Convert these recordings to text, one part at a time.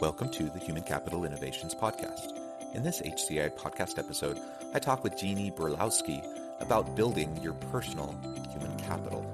Welcome to the Human Capital Innovations Podcast. In this HCI podcast episode, I talk with Jeannie Burlowski about building your personal human capital.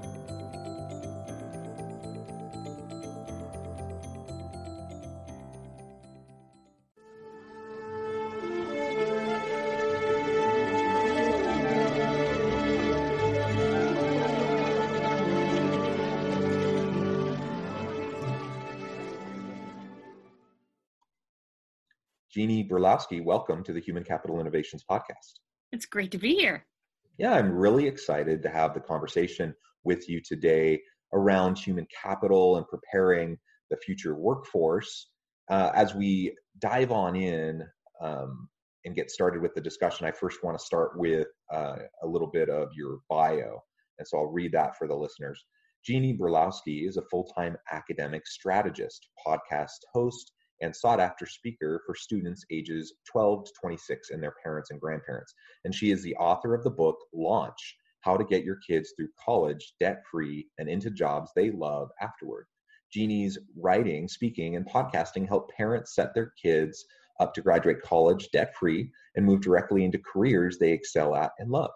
Jeannie Burlowski, welcome to the Human Capital Innovations Podcast. It's great to be here. Yeah, I'm really excited to have the conversation with you today around human capital and preparing the future workforce. Uh, as we dive on in um, and get started with the discussion, I first want to start with uh, a little bit of your bio. And so I'll read that for the listeners. Jeannie Burlowski is a full time academic strategist, podcast host, and sought after speaker for students ages 12 to 26 and their parents and grandparents. And she is the author of the book Launch How to Get Your Kids Through College Debt Free and Into Jobs They Love Afterward. Jeannie's writing, speaking, and podcasting help parents set their kids up to graduate college debt free and move directly into careers they excel at and love.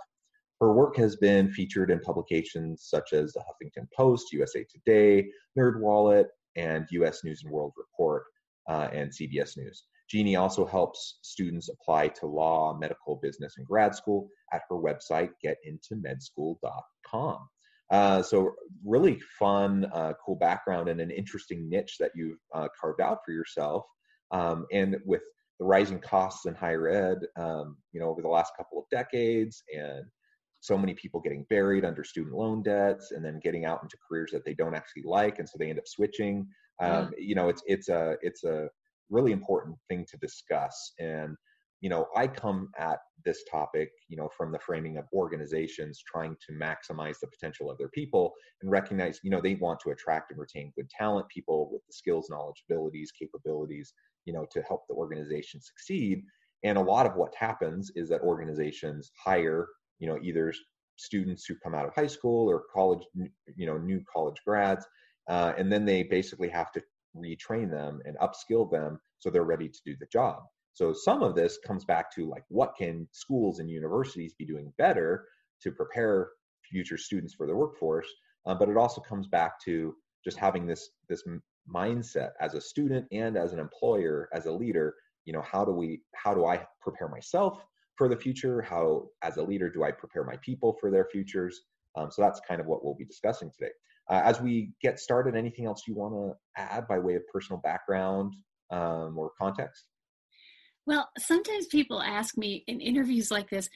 Her work has been featured in publications such as the Huffington Post, USA Today, NerdWallet, and US News and World Report uh, and CBS News. Jeannie also helps students apply to law, medical, business, and grad school at her website, getintomedschool.com. Uh, so, really fun, uh, cool background and an interesting niche that you've uh, carved out for yourself. Um, and with the rising costs in higher ed, um, you know, over the last couple of decades, and so many people getting buried under student loan debts, and then getting out into careers that they don't actually like, and so they end up switching um, you know it's it's a it's a really important thing to discuss and you know i come at this topic you know from the framing of organizations trying to maximize the potential of their people and recognize you know they want to attract and retain good talent people with the skills knowledge abilities capabilities you know to help the organization succeed and a lot of what happens is that organizations hire you know either students who come out of high school or college you know new college grads uh, and then they basically have to retrain them and upskill them so they're ready to do the job. So some of this comes back to like what can schools and universities be doing better to prepare future students for the workforce, uh, but it also comes back to just having this this mindset as a student and as an employer as a leader you know how do we how do i prepare myself for the future? How as a leader do i prepare my people for their futures? Um, so that's kind of what we'll be discussing today uh, as we get started, anything else you want to add by way of personal background um, or context? Well, sometimes people ask me in interviews like this,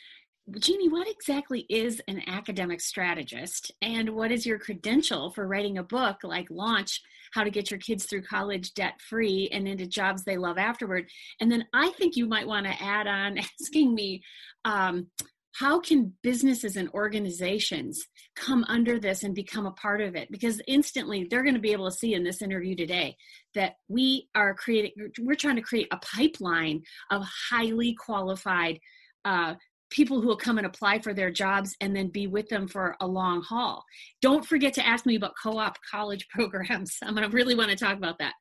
Jeannie, what exactly is an academic strategist? And what is your credential for writing a book like Launch How to Get Your Kids Through College Debt Free and into Jobs They Love Afterward? And then I think you might want to add on asking me, um, how can businesses and organizations come under this and become a part of it? Because instantly they're going to be able to see in this interview today that we are creating we're trying to create a pipeline of highly qualified uh, people who will come and apply for their jobs and then be with them for a long haul. Don't forget to ask me about co-op college programs. I'm going to really want to talk about that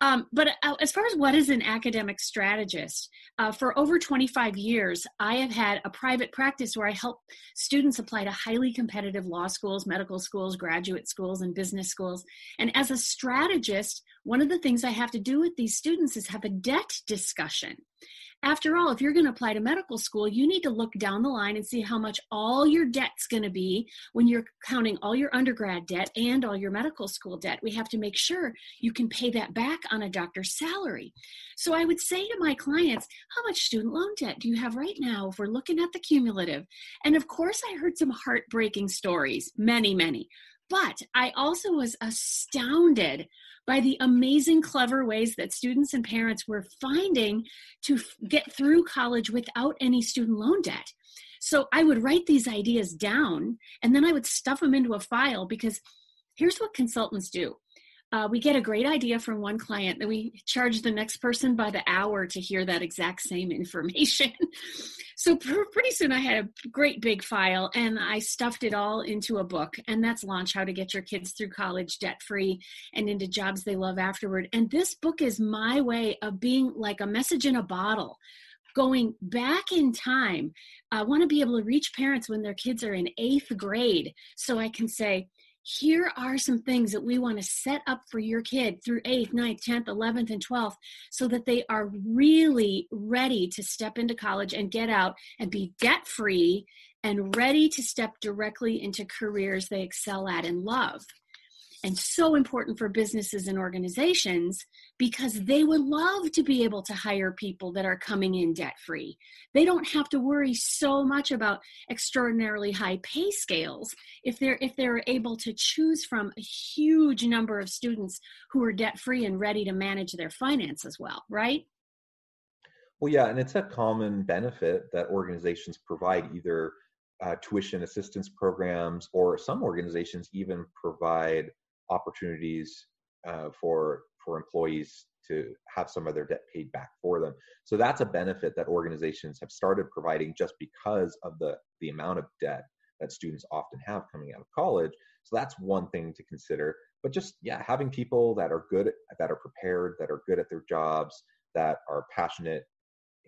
um, but uh, as far as what is an academic strategist, uh, for over 25 years, I have had a private practice where I help students apply to highly competitive law schools, medical schools, graduate schools, and business schools. And as a strategist, one of the things I have to do with these students is have a debt discussion. After all, if you're going to apply to medical school, you need to look down the line and see how much all your debt's going to be when you're counting all your undergrad debt and all your medical school debt. We have to make sure you can pay that back on a doctor's salary. So I would say to my clients, how much student loan debt do you have right now if we're looking at the cumulative? And of course, I heard some heartbreaking stories, many, many But I also was astounded by the amazing, clever ways that students and parents were finding to get through college without any student loan debt. So I would write these ideas down and then I would stuff them into a file because here's what consultants do uh, we get a great idea from one client then we charge the next person by the hour to hear that exact same information. So pr- pretty soon i had a great big file and i stuffed it all into a book and that's launch how to get your kids through college debt free and into jobs they love afterward. And this book is my way of being like a message in a bottle going back in time. I want to be able to reach parents when their kids are in eighth grade so i can say here are some things that we want to set up for your kid through 8th, 9th, 10th, 11th, and 12th so that they are really ready to step into college and get out and be debt free and ready to step directly into careers they excel at and love and so important for businesses and organizations because they would love to be able to hire people that are coming in debt free. They don't have to worry so much about extraordinarily high pay scales if they're if they're able to choose from a huge number of students who are debt free and ready to manage their finances well, right? Well, yeah, and it's a common benefit that organizations provide either uh, tuition assistance programs or some organizations even provide opportunities uh, for for employees to have some of their debt paid back for them. So that's a benefit that organizations have started providing just because of the the amount of debt that students often have coming out of college. So that's one thing to consider. But just yeah, having people that are good, that are prepared, that are good at their jobs, that are passionate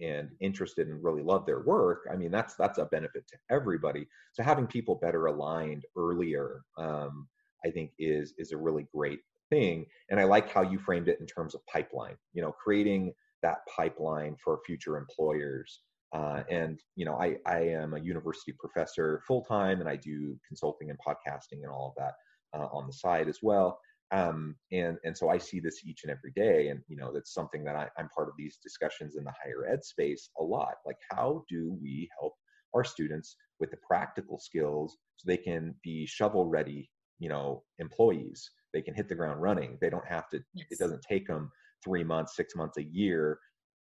and interested and really love their work i mean that's that's a benefit to everybody so having people better aligned earlier um, I think is is a really great thing. And I like how you framed it in terms of pipeline. You know, creating that pipeline for future employers. Uh, and you know, I I am a university professor full time, and I do consulting and podcasting and all of that uh, on the side as well. Um, and and so I see this each and every day, and you know, that's something that I, I'm part of these discussions in the higher ed space a lot. Like, how do we help our students with the practical skills so they can be shovel ready you know employees. They can hit the ground running. They don't have to yes. it doesn't take them three months six months a year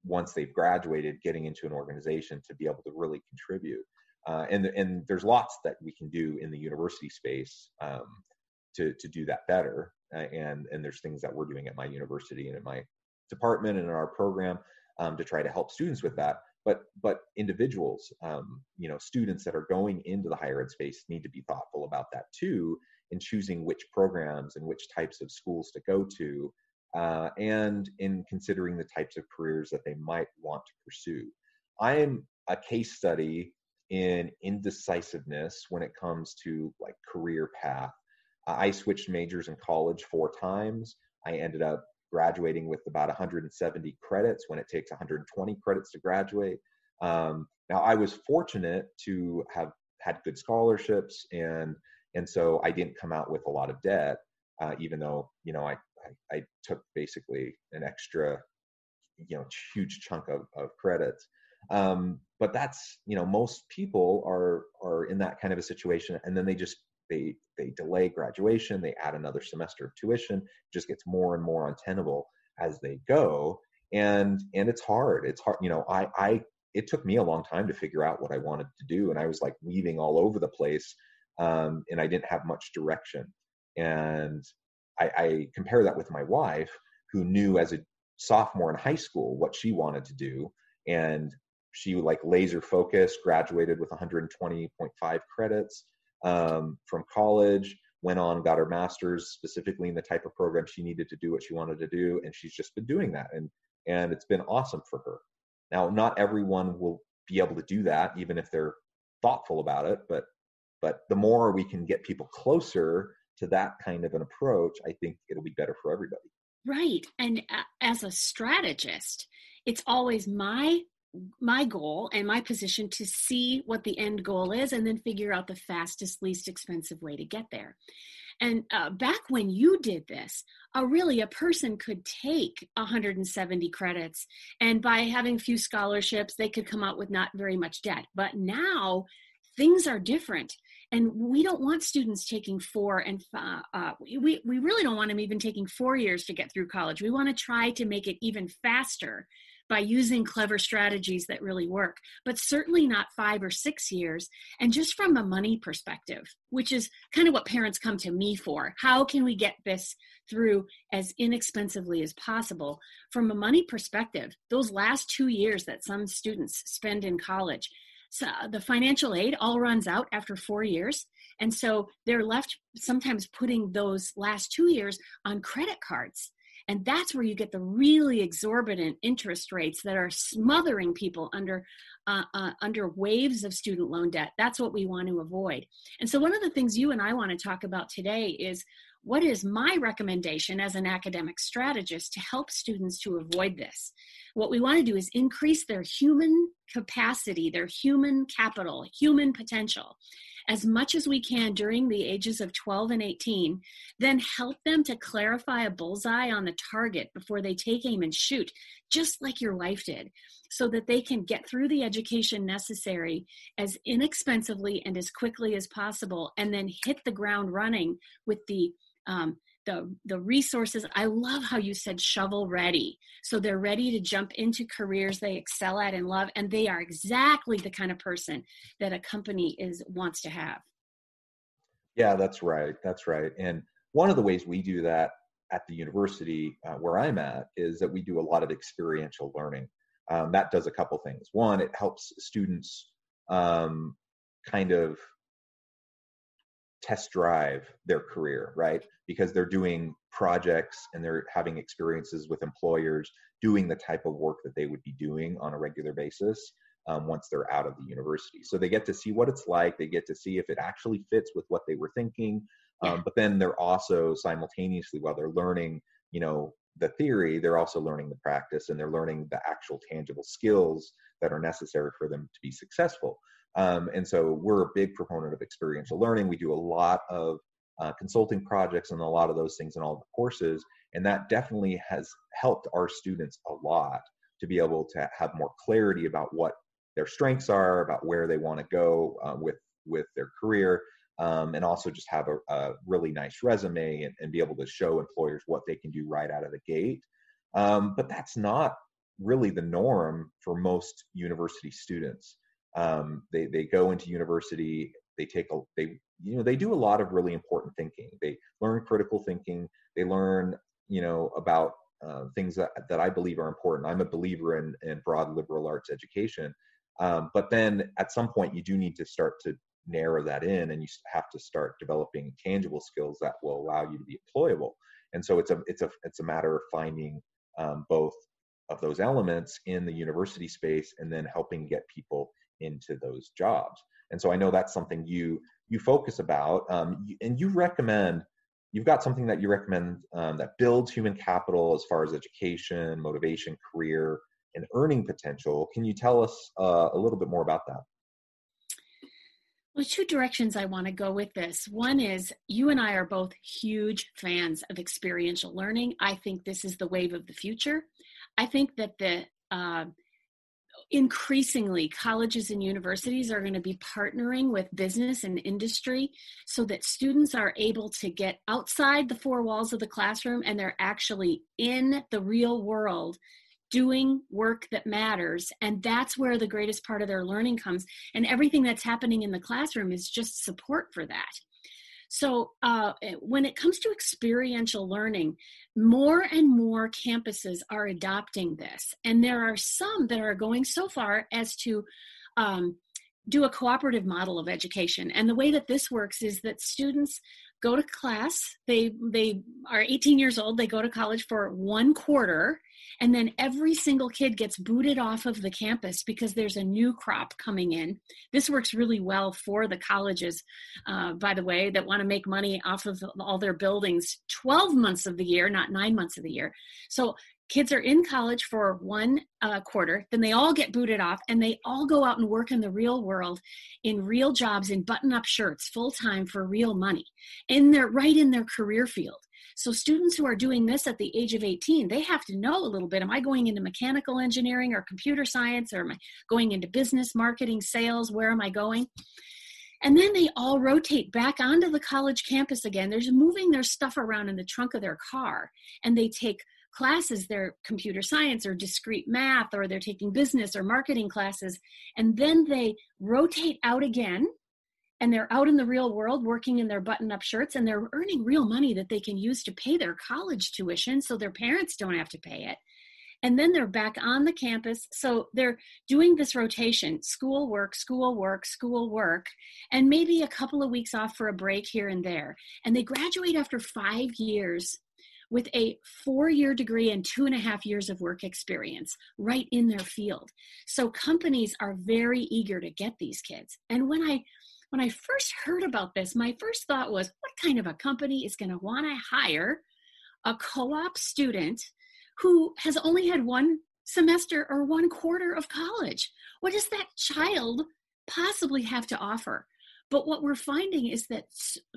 once they've graduated getting into an organization to be able to really contribute. Uh, and and there's lots that we can do in the university space um, to to do that better. Uh, and and there's things that we're doing at my university and in my department and in our program um, to try to help students with that. But but individuals um, you know students that are going into the higher ed space need to be thoughtful about that too in choosing which programs and which types of schools to go to, uh, and in considering the types of careers that they might want to pursue. I am a case study in indecisiveness when it comes to like career path. I switched majors in college four times. I ended up graduating with about 170 credits when it takes 120 credits to graduate. Um, now, I was fortunate to have had good scholarships and and so I didn't come out with a lot of debt, uh, even though you know I, I, I took basically an extra you know huge chunk of of credits. Um, but that's you know most people are are in that kind of a situation, and then they just they they delay graduation, they add another semester of tuition, it just gets more and more untenable as they go, and and it's hard. It's hard. You know, I I it took me a long time to figure out what I wanted to do, and I was like weaving all over the place um, and I didn't have much direction. And I, I compare that with my wife, who knew as a sophomore in high school what she wanted to do, and she like laser focused, graduated with 120.5 credits um, from college, went on, got her master's specifically in the type of program she needed to do what she wanted to do, and she's just been doing that, and and it's been awesome for her. Now, not everyone will be able to do that, even if they're thoughtful about it, but but the more we can get people closer to that kind of an approach, I think it'll be better for everybody. Right. And as a strategist, it's always my my goal and my position to see what the end goal is and then figure out the fastest least expensive way to get there and uh, back when you did this uh, really a person could take 170 credits and by having a few scholarships they could come out with not very much debt but now things are different and we don't want students taking four and uh, uh, we, we really don't want them even taking four years to get through college we want to try to make it even faster by using clever strategies that really work, but certainly not five or six years. And just from a money perspective, which is kind of what parents come to me for how can we get this through as inexpensively as possible? From a money perspective, those last two years that some students spend in college, so the financial aid all runs out after four years. And so they're left sometimes putting those last two years on credit cards and that's where you get the really exorbitant interest rates that are smothering people under uh, uh, under waves of student loan debt. That's what we want to avoid. And so, one of the things you and I want to talk about today is what is my recommendation as an academic strategist to help students to avoid this? What we want to do is increase their human capacity, their human capital, human potential as much as we can during the ages of 12 and 18, then help them to clarify a bullseye on the target before they take aim and shoot, just like your wife did, so that they can get through the education necessary as inexpensively and as quickly as possible, and then hit the ground running with the um, the the resources. I love how you said shovel ready. So they're ready to jump into careers they excel at and love and they are exactly the kind of person that a company is wants to have. Yeah that's right that's right. And one of the ways we do that at the university uh, where i'm at is that we do a lot of experiential learning. Um, that does a couple things. One it helps students um, kind of test drive their career, right? Because they're doing projects and they're having experiences with employers doing the type of work that they would be doing on a regular basis um, once they're out of the university. So they get to see what it's like, they get to see if it actually fits with what they were thinking. Um, but then they're also simultaneously, while they're learning, you know, the theory, they're also learning the practice and they're learning the actual tangible skills that are necessary for them to be successful. Um, and so we're a big proponent of experiential learning. We do a lot of uh, consulting projects and a lot of those things in all the courses. And that definitely has helped our students a lot to be able to have more clarity about what their strengths are, about where they want to go uh, with, with their career, um, and also just have a, a really nice resume and, and, be able to show employers what they can do right out of the gate. Um, but that's not really the norm for most university students um, they they go into university they take a they you know they do a lot of really important thinking. They learn critical thinking. They learn you know about uh, things that, that i believe are important. I'm a believer in, in broad liberal arts education um, but then at some point you do need to start to narrow that in and you have to start developing tangible skills that will allow you to be employable. And so it's a it's a it's a matter of finding um, both of those elements in the university space and then helping get people into those jobs. And so I know that's something you you focus about, um, and you recommend. You've got something that you recommend um, that builds human capital as far as education, motivation, career, and earning potential. Can you tell us uh, a little bit more about that? Well, two directions I want to go with this. One is you and I are both huge fans of experiential learning. I think this is the wave of the future. I think that the uh, increasingly colleges and universities are going to be partnering with business and industry so that students are able to get outside the four walls of the classroom and they're actually in the real world doing work that matters. And that's where the greatest part of their learning comes. And everything that's happening in the classroom is just support for that so, uh, when it comes to experiential learning, more and more campuses are adopting this. And there are some that are going so far as to um, do a cooperative model of education. And the way that this works is that students go to class, they, they are 18 years old, they go to college for one quarter and then every single kid gets booted off of the campus because there's a new crop coming in. This works really well for the colleges, uh, by the way, that want to make money off of all their buildings 12 months of the year, not nine months of the year. So kids are in college for one uh, quarter then they all get booted off and they all go out and work in the real world in real jobs in button up shirts full time for real money in their right in their career field so students who are doing this at the age of 18, they have to know a little bit. Am I going into mechanical engineering or computer science or am I going into business, marketing, sales? Where am I going? And then they all rotate back onto the college campus again. They're moving their stuff around in the trunk of their car and they take classes, they're computer science or discrete math, or they're taking business or marketing classes. And then they rotate out again and they're out in the real world working in their button up shirts and they're earning real money that they can use to pay their college tuition so their parents don't have to pay it and then they're back on the campus so they're doing this rotation school work school work school work and maybe a couple of weeks off for a break here and there and they graduate after five years with a four year degree and two and a half years of work experience right in their field so companies are very eager to get these kids and when i when I first heard about this, my first thought was, what kind of a company is going to want to hire a co op student who has only had one semester or one quarter of college? What does that child possibly have to offer? But what we're finding is that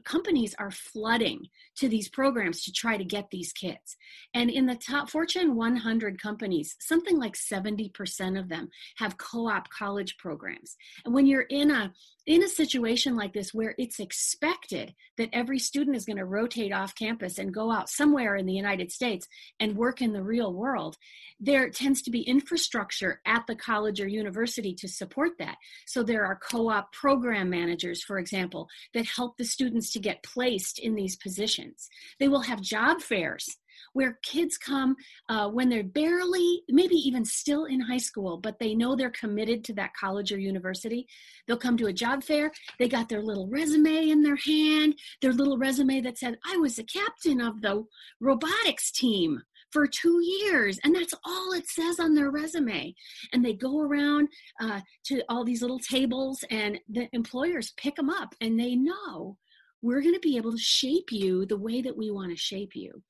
companies are flooding to these programs to try to get these kids. And in the top Fortune 100 companies, something like 70% of them have co-op college programs. And when you're in a in a situation like this where it's expected that every student is going to rotate off campus and go out somewhere in the United States and work in the real world, there tends to be infrastructure at the college or university to support that. So there are co op program managers, for example, that help the students to get placed in these positions. They will have job fairs where kids come uh, when they're barely, maybe even still in high school, but they know they're committed to that college or university. They'll come to a job fair. They got their little resume in their hand, their little resume that said, I was a captain of the robotics team for two years and that's all it says on their resume and they go around uh, to all these little tables and the employers pick them up and they know we're going to be able to shape you the way that we want to shape you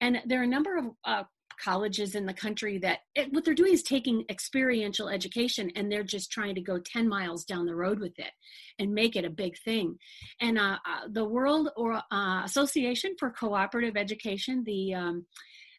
and there are a number of uh, colleges in the country that it, what they're doing is taking experiential education and they're just trying to go 10 miles down the road with it and make it a big thing. And uh, uh, the World or uh, Association for Cooperative Education, the um,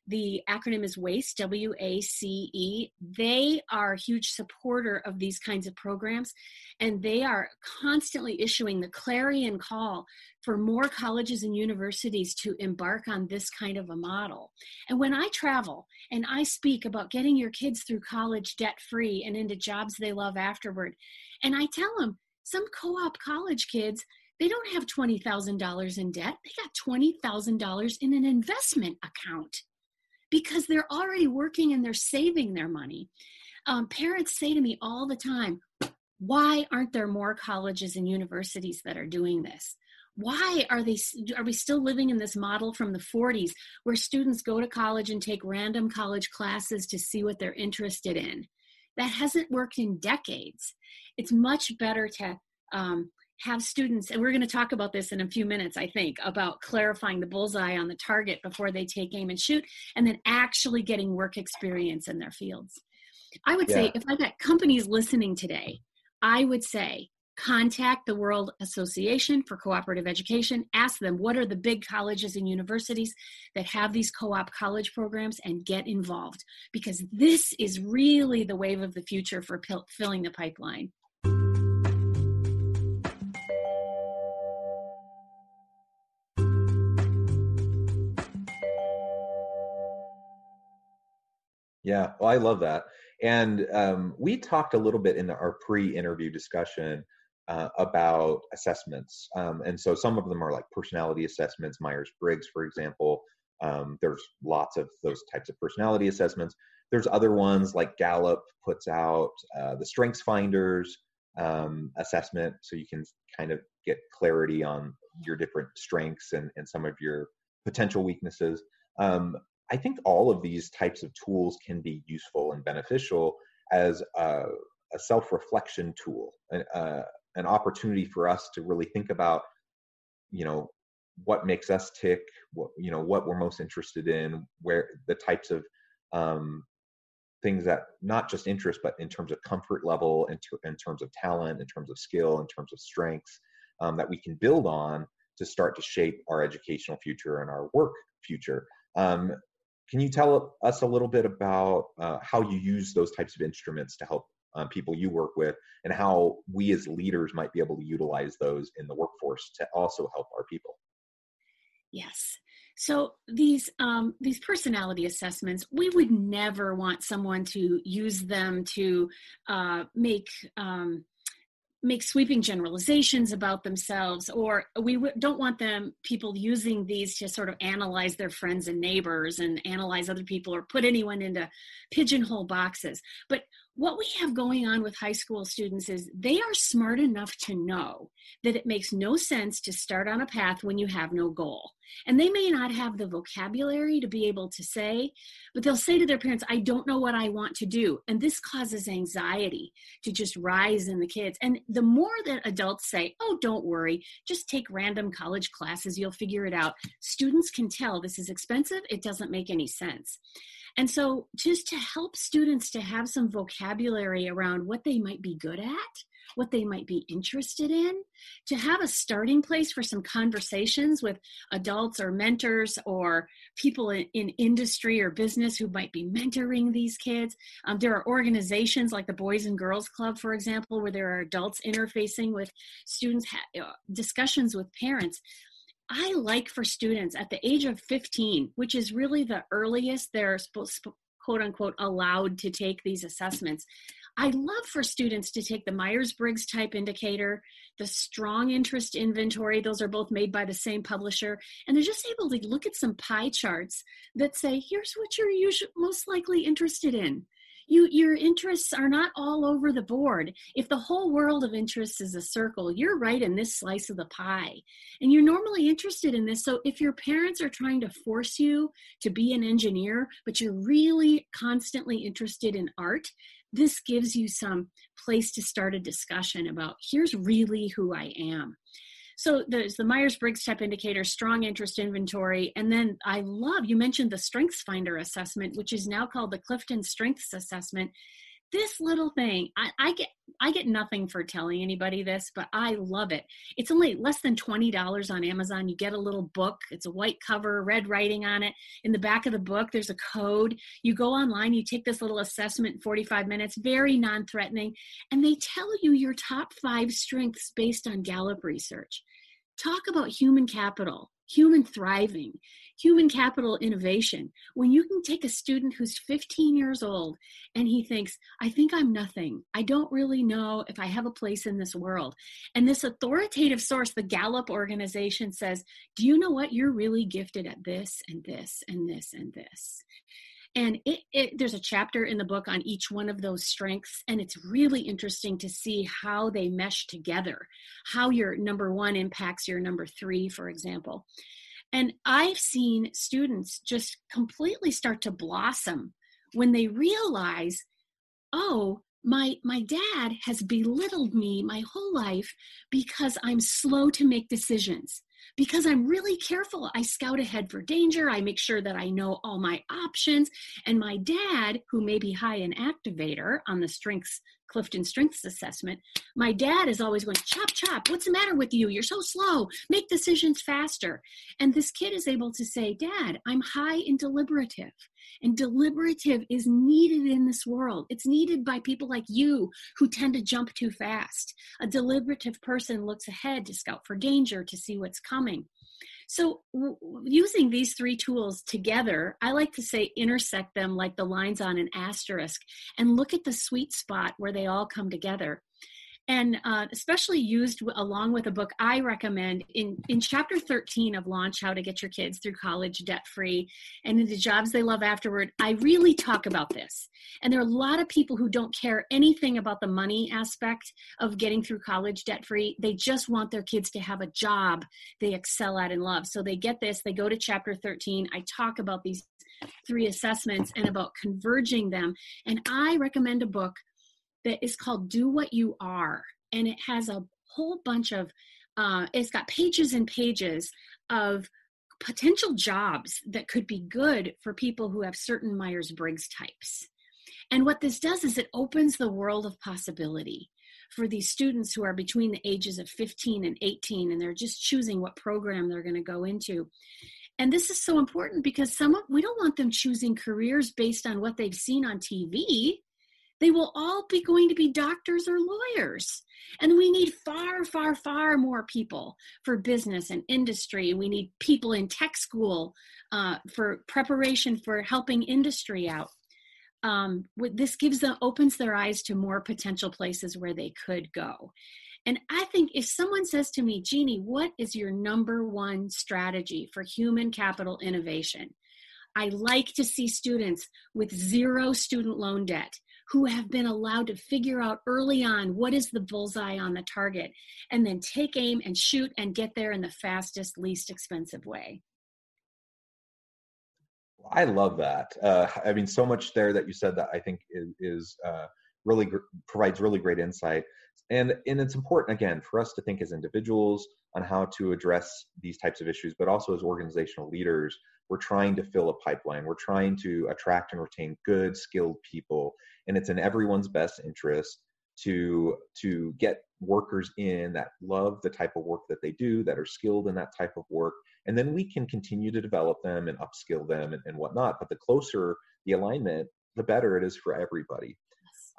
the acronym is WACE, W A C E. They are a huge supporter of these kinds of programs, and they are constantly issuing the clarion call for more colleges and universities to embark on this kind of a model. And when I travel and I speak about getting your kids through college debt free and into jobs they love afterward, and I tell them some co op college kids they don't have $20,000 in debt. They got $20,000 in an investment account because they're already working and they're saving their money. Um, parents say to me all the time, why aren't there more colleges and universities that are doing this? Why are they are we still living in this model from the 40s where students go to college and take random college classes to see what they're interested in? That hasn't worked in decades. It's much better to um, have students, and we're going to talk about this in a few minutes, I think, about clarifying the bullseye on the target before they take aim and shoot, and then actually getting work experience in their fields. I would yeah. say if I got companies listening today, I would say contact the World Association for Cooperative Education, ask them what are the big colleges and universities that have these co op college programs, and get involved because this is really the wave of the future for filling the pipeline. Yeah, well, I love that. And um, we talked a little bit in our pre-interview discussion uh, about assessments. Um, and so some of them are like personality assessments, Myers Briggs, for example. Um, there's lots of those types of personality assessments. There's other ones like Gallup puts out uh, the Strengths Finders um, assessment, so you can kind of get clarity on your different strengths and, and some of your potential weaknesses. Um, I think all of these types of tools can be useful and beneficial as a, a self-reflection tool, an, uh, an opportunity for us to really think about, you know, what makes us tick, what you know, what we're most interested in, where the types of um, things that not just interest, but in terms of comfort level, in, ter- in terms of talent, in terms of skill, in terms of strengths, um, that we can build on to start to shape our educational future and our work future. Um, can you tell us a little bit about uh, how you use those types of instruments to help um, people you work with and how we as leaders might be able to utilize those in the workforce to also help our people? Yes. So these um, these personality assessments, we would never want someone to use them to uh, make um, make sweeping generalizations about themselves or we don't want them people using these to sort of analyze their friends and neighbors and analyze other people or put anyone into pigeonhole boxes. But what we have going on with high school students is they are smart enough to know that it makes no sense to start on a path when you have no goal. And they may not have the vocabulary to be able to say, but they'll say to their parents, I don't know what I want to do. And this causes anxiety to just rise in the kids. And the more that adults say, Oh, don't worry, just take random college classes, you'll figure it out, students can tell this is expensive, it doesn't make any sense. And so, just to help students to have some vocabulary around what they might be good at, what they might be interested in, to have a starting place for some conversations with adults or mentors or people in, in industry or business who might be mentoring these kids. Um, there are organizations like the Boys and Girls Club, for example, where there are adults interfacing with students, ha- uh, discussions with parents. I like for students at the age of 15, which is really the earliest they're supposed, quote unquote allowed to take these assessments. I love for students to take the Myers Briggs type indicator, the strong interest inventory, those are both made by the same publisher, and they're just able to look at some pie charts that say, here's what you're usually most likely interested in you your interests are not all over the board. If the whole world of interests is a circle you're right in this slice of the pie. And you're normally interested in this. So if your parents are trying to force you to be an engineer but you're really constantly interested in art this gives you some place to start a discussion about here's really who i am so there's the Myers-Briggs type indicator, strong interest inventory, and then I love you mentioned the Strengths Finder assessment, which is now called the Clifton Strengths Assessment. This little thing, I, I get I get nothing for telling anybody this, but I love it. It's only less than $20 on Amazon. You get a little book. It's a white cover, red writing on it. In the back of the book, there's a code. You go online, you take this little assessment 45 minutes, very non threatening, and they tell you your top five strengths based on Gallup research. Talk about human capital, human thriving, human capital innovation. When you can take a student who's 15 years old and he thinks, I think I'm nothing. I don't really know if I have a place in this world. And this authoritative source, the Gallup organization, says, Do you know what? You're really gifted at this and this and this and this. And it, it, there's a chapter in the book on each one of those strengths, and it's really interesting to see how they mesh together, how your number one impacts your number three, for example. And I've seen students just completely start to blossom when they realize, oh, my my dad has belittled me my whole life because I'm slow to make decisions because I'm really careful. I scout ahead for danger. I make sure that I know all my options. And my dad, who may be high in activator on the strengths, Clifton Strengths Assessment, my dad is always going, chop, chop, what's the matter with you? You're so slow. Make decisions faster. And this kid is able to say, Dad, I'm high in deliberative. And deliberative is needed in this world. It's needed by people like you who tend to jump too fast. A deliberative person looks ahead to scout for danger, to see what's coming. So, w- using these three tools together, I like to say intersect them like the lines on an asterisk and look at the sweet spot where they all come together and uh, especially used along with a book I recommend in, in chapter 13 of Launch How to Get Your Kids Through College Debt Free and into jobs they love afterward. I really talk about this. And there are a lot of people who don't care anything about the money aspect of getting through college debt free. They just want their kids to have a job they excel at and love. So they get this, they go to chapter 13. I talk about these three assessments and about converging them. And I recommend a book that is called Do What You Are. And it has a whole bunch of, uh, it's got pages and pages of potential jobs that could be good for people who have certain Myers Briggs types. And what this does is it opens the world of possibility for these students who are between the ages of 15 and 18 and they're just choosing what program they're going to go into. And this is so important because some of we don't want them choosing careers based on what they've seen on TV they will all be going to be doctors or lawyers. And we need far, far, far more people for business and industry. We need people in tech school uh, for preparation for helping industry out. Um, this gives them opens their eyes to more potential places where they could go. And I think if someone says to me, Jeannie, what is your number one strategy for human capital innovation? I like to see students with zero student loan debt who have been allowed to figure out early on what is the bullseye on the target and then take aim and shoot and get there in the fastest, least expensive way. I love that. Uh, I mean, so much there that you said that I think is, is uh, really gr- provides really great insight. And, and it's important, again, for us to think as individuals on how to address these types of issues, but also as organizational leaders we're trying to fill a pipeline. We're trying to attract and retain good skilled people and it's in everyone's best interest to to get workers in that love the type of work that they do that are skilled in that type of work and then we can continue to develop them and upskill them and, and whatnot. But the closer the alignment the better it is for everybody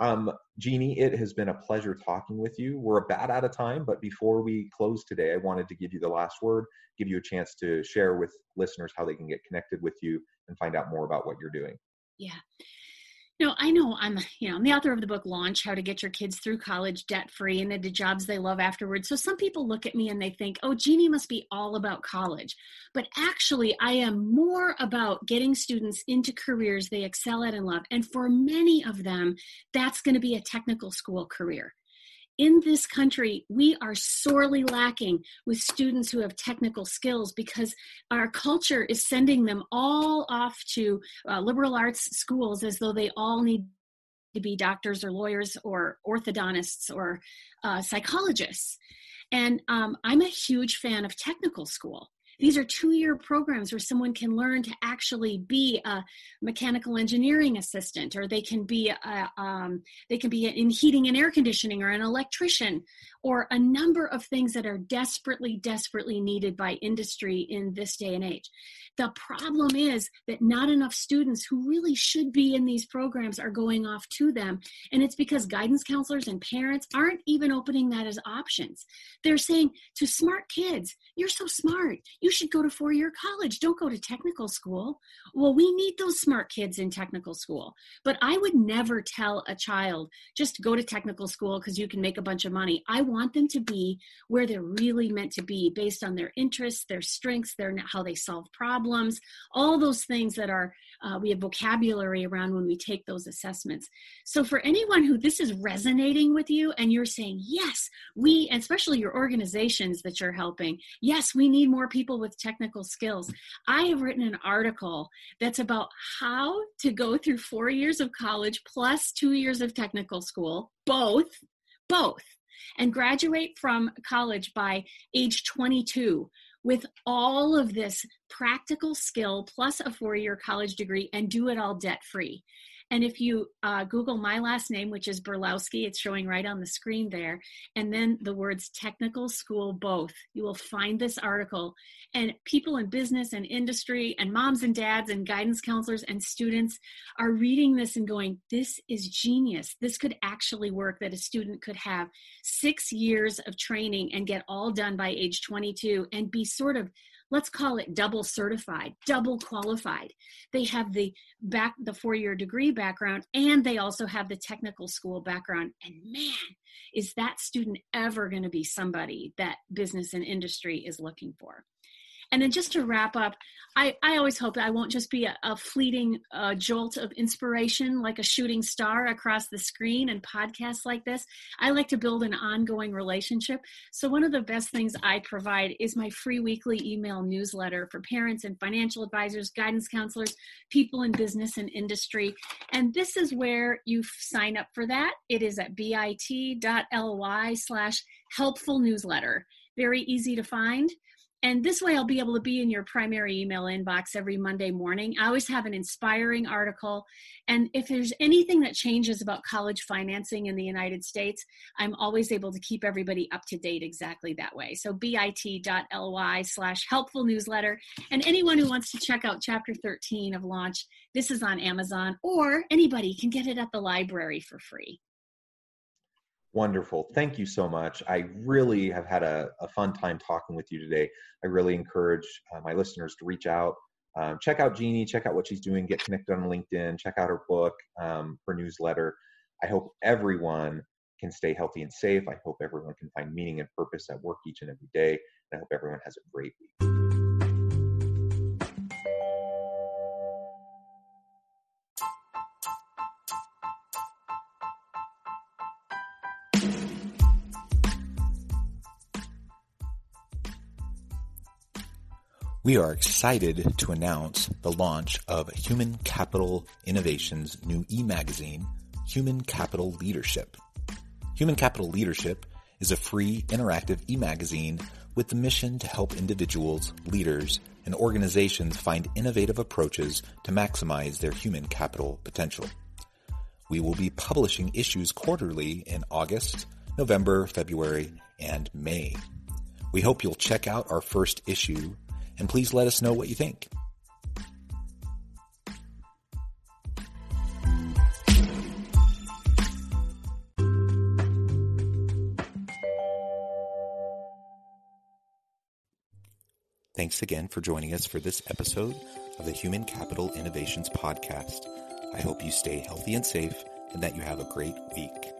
um, Jeannie, it has been a pleasure talking with you. We're about out of time, but before we close today, I wanted to give you the last word, give you a chance to share with listeners how they can get connected with you and find out more about what you're doing. Yeah know, I know I'm, you know, I'm the author of the book Launch How to Get Your Kids Through College Debt Free and into Jobs They Love Afterwards. So some people look at me and they think, oh, Jeannie must be all about college. But actually, I am more about getting students into careers they excel at and love. And for many of them, that's going to be a technical school career in this country, we are sorely lacking with students who have technical skills because our culture is sending them all off to uh, liberal arts schools as though they all need to be doctors or lawyers or orthodontists or uh, psychologists. And um, I'm a huge fan of technical school. These are two year programs where someone can learn to actually be a mechanical engineering assistant, or they can be a, um, they can be in heating and air conditioning, or an electrician, or a number of things that are desperately, desperately needed by industry in this day and age. The problem is that not enough students who really should be in these programs are going off to them. And it's because guidance counselors and parents aren't even opening that as options. They're saying to smart kids, You're so smart. You you should go to four year college. Don't go to technical school. Well, we need those smart kids in technical school. But I would never tell a child just go to technical school because you can make a bunch of money. I want them to be where they're really meant to be based on their interests, their strengths, their how they solve problems, all those things that are uh, we have vocabulary around when we take those assessments. So for anyone who this is resonating with you and you're saying, yes, we, especially your organizations that you're helping, yes, we need more people with technical skills. I have written an article that's about how to go through four years of college plus two years of technical school, both, both, and graduate from college by age 22 with all of this practical skill plus a four year college degree and do it all debt free. And if you uh, Google my last name, which is Burlowski, it's showing right on the screen there, and then the words technical school both, you will find this article. And people in business and industry, and moms and dads, and guidance counselors and students are reading this and going, This is genius. This could actually work that a student could have six years of training and get all done by age 22 and be sort of let's call it double certified, double qualified. They have the back the four-year degree background and they also have the technical school background. And man, is that student ever going to be somebody that business and industry is looking for? And then just to wrap up, I, I always hope that I won't just be a, a fleeting uh, jolt of inspiration like a shooting star across the screen and podcasts like this. I like to build an ongoing relationship. So, one of the best things I provide is my free weekly email newsletter for parents and financial advisors, guidance counselors, people in business and industry. And this is where you sign up for that. It is at bit.ly slash helpful newsletter. Very easy to find. And this way, I'll be able to be in your primary email inbox every Monday morning. I always have an inspiring article. And if there's anything that changes about college financing in the United States, I'm always able to keep everybody up to date exactly that way. So bit.ly slash helpful newsletter. And anyone who wants to check out chapter 13 of Launch, this is on Amazon, or anybody can get it at the library for free. Wonderful. Thank you so much. I really have had a, a fun time talking with you today. I really encourage uh, my listeners to reach out, um, check out Jeannie, check out what she's doing, get connected on LinkedIn, check out her book, um, her newsletter. I hope everyone can stay healthy and safe. I hope everyone can find meaning and purpose at work each and every day. And I hope everyone has a great week. We are excited to announce the launch of Human Capital Innovation's new e-magazine, Human Capital Leadership. Human Capital Leadership is a free interactive e-magazine with the mission to help individuals, leaders, and organizations find innovative approaches to maximize their human capital potential. We will be publishing issues quarterly in August, November, February, and May. We hope you'll check out our first issue and please let us know what you think. Thanks again for joining us for this episode of the Human Capital Innovations Podcast. I hope you stay healthy and safe and that you have a great week.